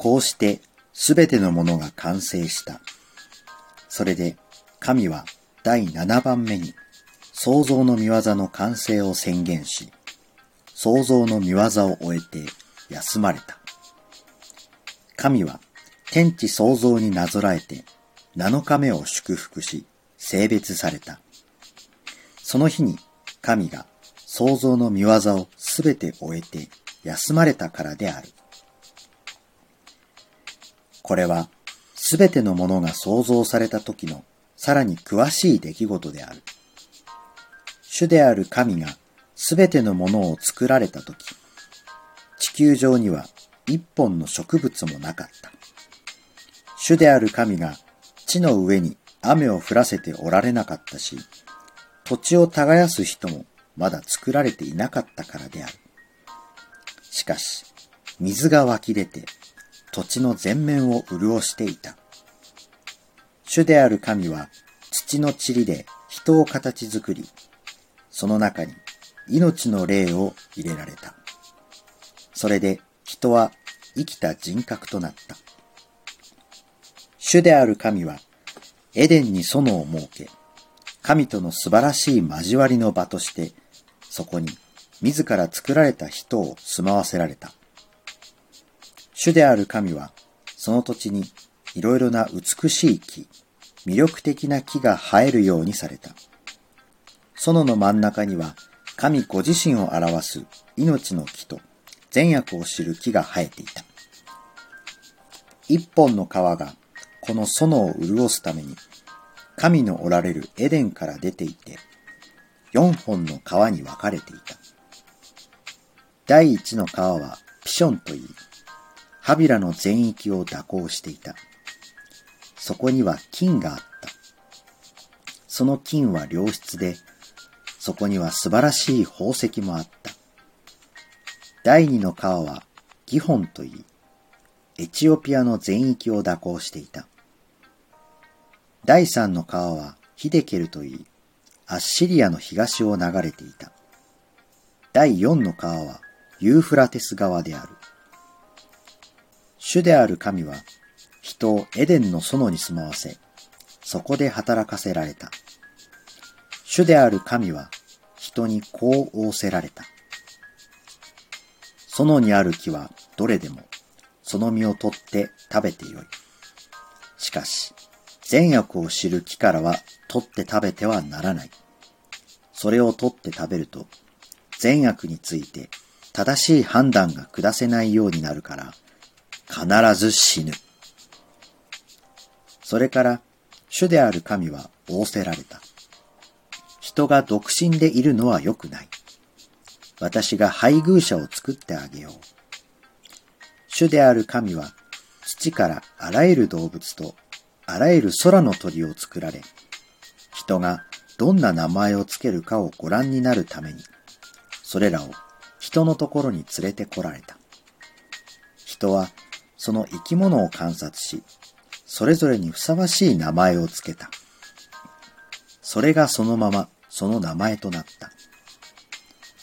こうしてすべてのものが完成した。それで神は第七番目に創造の見業の完成を宣言し、創造の見業を終えて休まれた。神は天地創造になぞらえて7日目を祝福し性別された。その日に神が創造の見業をすべて終えて休まれたからである。これはすべてのものが創造された時のさらに詳しい出来事である。主である神がすべてのものを作られた時、地球上には一本の植物もなかった。主である神が地の上に雨を降らせておられなかったし、土地を耕す人もまだ作られていなかったからである。しかし、水が湧き出て土地の全面を潤していた。主である神は土の塵で人を形作り、その中に命の霊を入れられた。それで人は生きた人格となった。主である神はエデンに園を設け、神との素晴らしい交わりの場として、そこに自ら作られた人を住まわせられた。主である神は、その土地にいろいろな美しい木、魅力的な木が生えるようにされた。園の真ん中には、神ご自身を表す命の木と善悪を知る木が生えていた。一本の川がこの園を潤すために、神のおられるエデンから出ていて、四本の川に分かれていた。第一の川はピションといい、ハビラの全域を蛇行していた。そこには金があった。その金は良質で、そこには素晴らしい宝石もあった。第二の川はギホンといい、エチオピアの全域を蛇行していた。第三の川はヒデケルといい、アッシリアの東を流れていた。第四の川はユーフラテス川である。主である神は人をエデンの園に住まわせ、そこで働かせられた。主である神は人にこう仰せられた。園にある木はどれでもその実を取って食べてよい。しかし、善悪を知る木からは取って食べてはならない。それを取って食べると、善悪について正しい判断が下せないようになるから、必ず死ぬ。それから、主である神は仰せられた。人が独身でいるのは良くない。私が配偶者を作ってあげよう。主である神は、土からあらゆる動物とあらゆる空の鳥を作られ、人がどんな名前をつけるかをご覧になるために、それらを人のところに連れてこられた。人はその生き物を観察し、それぞれにふさわしい名前をつけた。それがそのままその名前となった。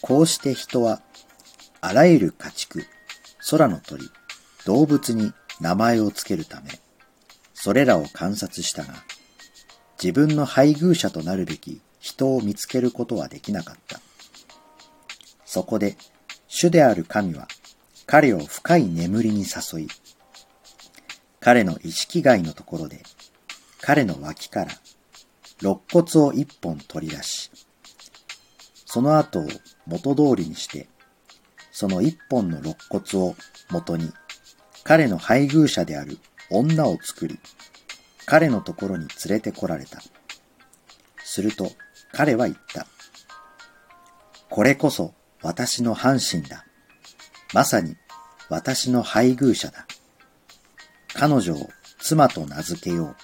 こうして人は、あらゆる家畜、空の鳥、動物に名前をつけるため、それらを観察したが、自分の配偶者となるべき人を見つけることはできなかった。そこで、主である神は、彼を深い眠りに誘い、彼の意識外のところで、彼の脇から、肋骨を一本取り出し、その後を元通りにして、その一本の肋骨を元に、彼の配偶者である女を作り、彼のところに連れてこられた。すると彼は言った。これこそ私の半身だ。まさに私の配偶者だ。彼女を妻と名付けよう。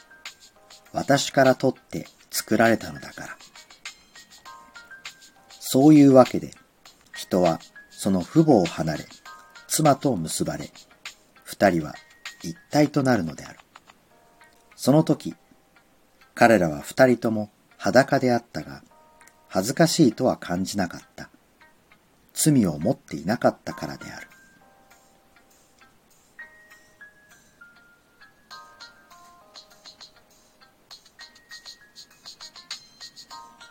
私から取って作られたのだから。そういうわけで、人はその父母を離れ、妻と結ばれ、二人は一体となるのである。その時、彼らは二人とも裸であったが、恥ずかしいとは感じなかった。罪を持っていなかったからである。